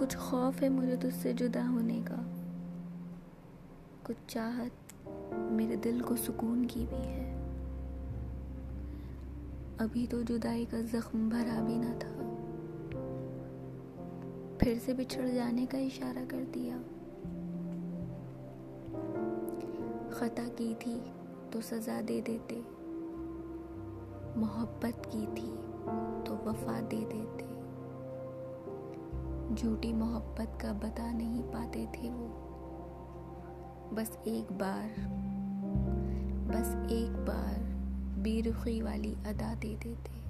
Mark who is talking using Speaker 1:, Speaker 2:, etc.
Speaker 1: کچھ خوف ہے مجھے تجھ سے جدا ہونے کا۔ کچھ چاہت میرے دل کو سکون کی بھی ہے۔ ابھی تو جدائی کا زخم بھرا بھی نہ تھا۔ پھر سے بچھڑ جانے کا اشارہ کر دیا۔ خطا کی تھی تو سزا دے دیتے۔ محبت کی تھی۔ جھوٹی محبت کا بتا نہیں پاتے تھے وہ۔ بس ایک بار، بس ایک بار بے رخی والی ادا دے دیتے۔